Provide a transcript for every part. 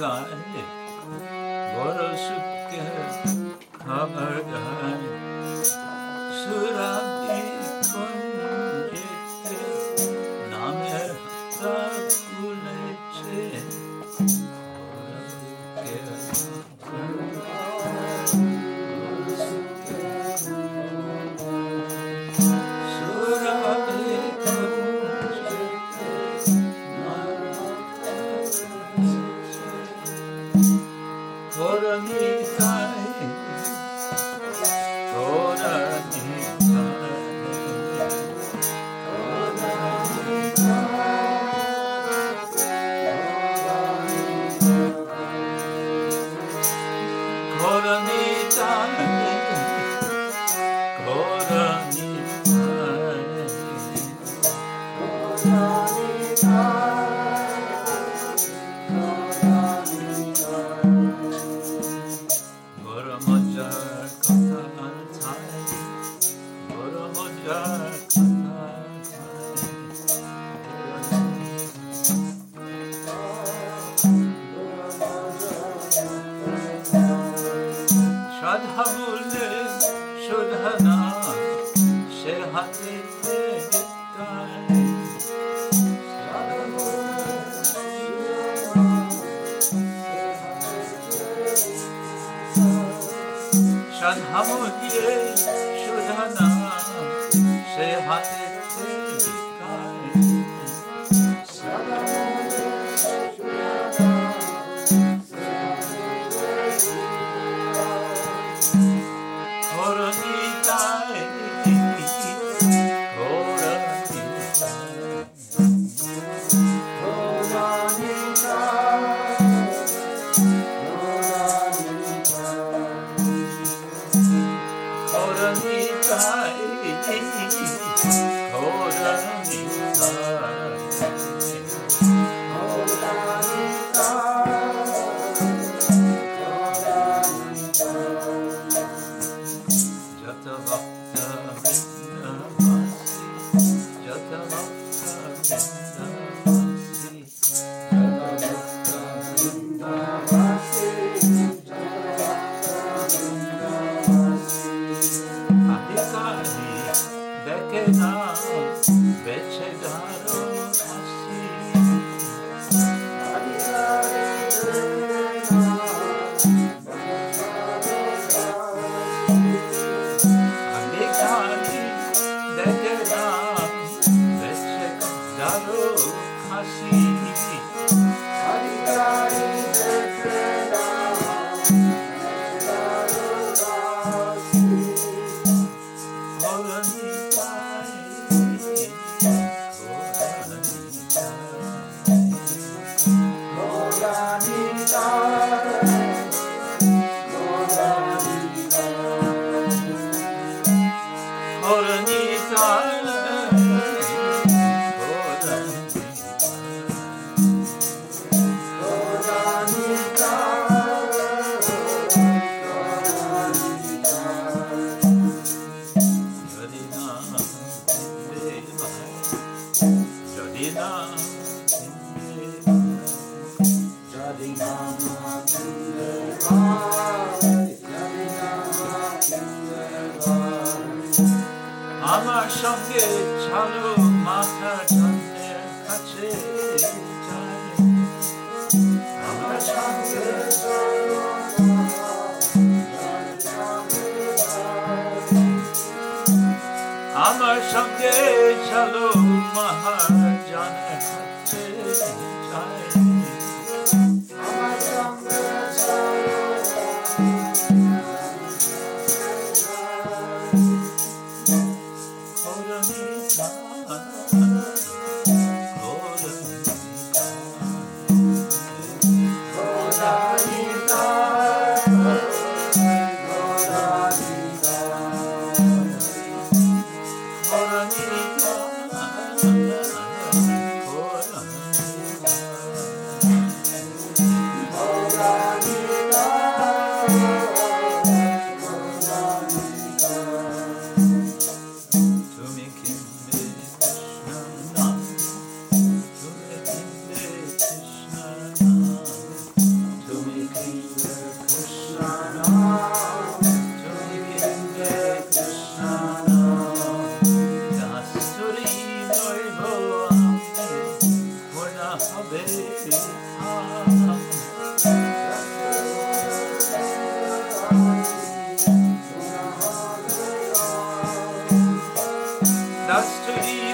গায়ে বড় সুখে খাবার গায়ে সুরা বড় que nada. যদি Melody.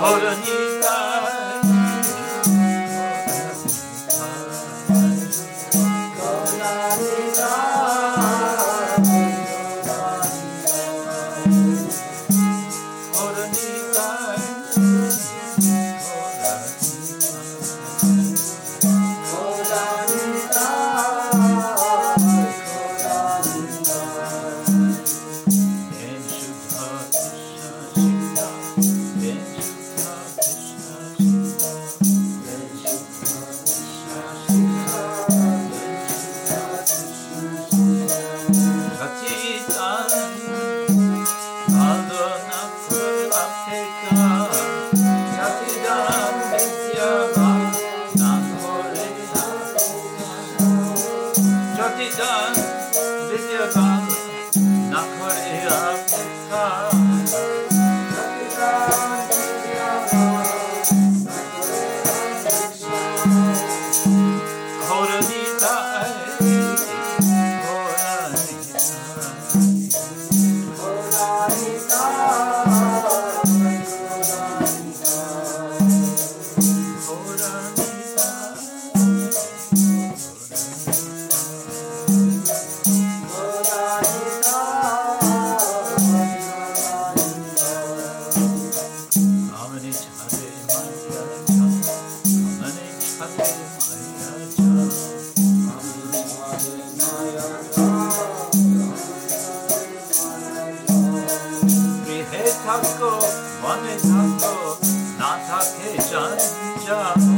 Holy Sajidan Vijayabhan Hare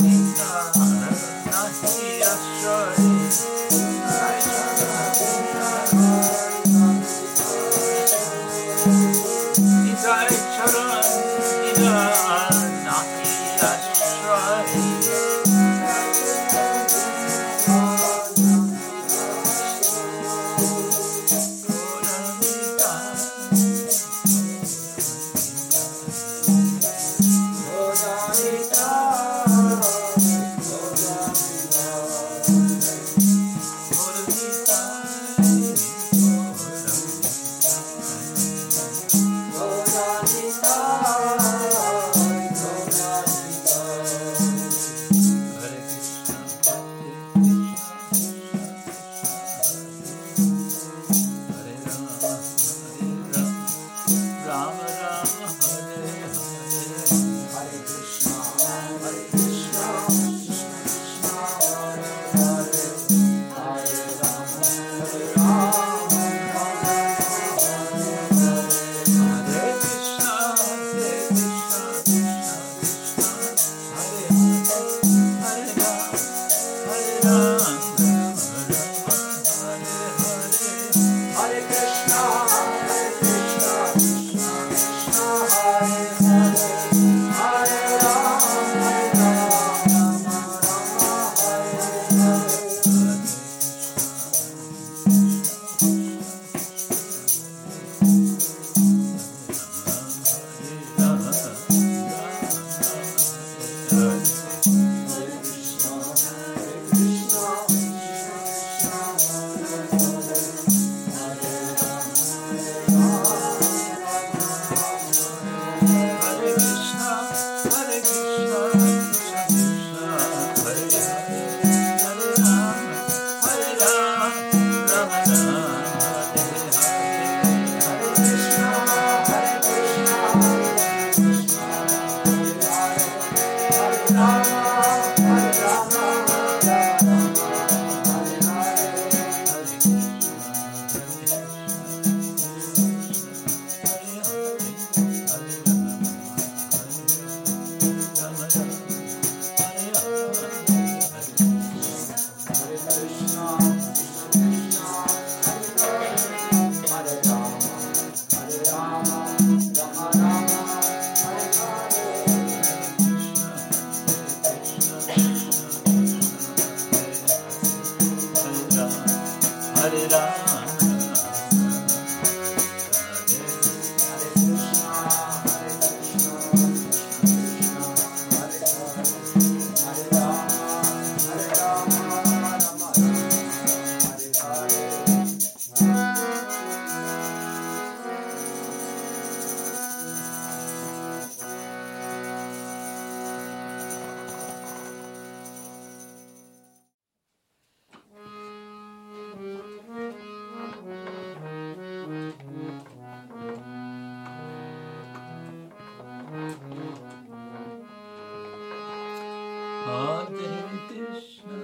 Hare Krishna.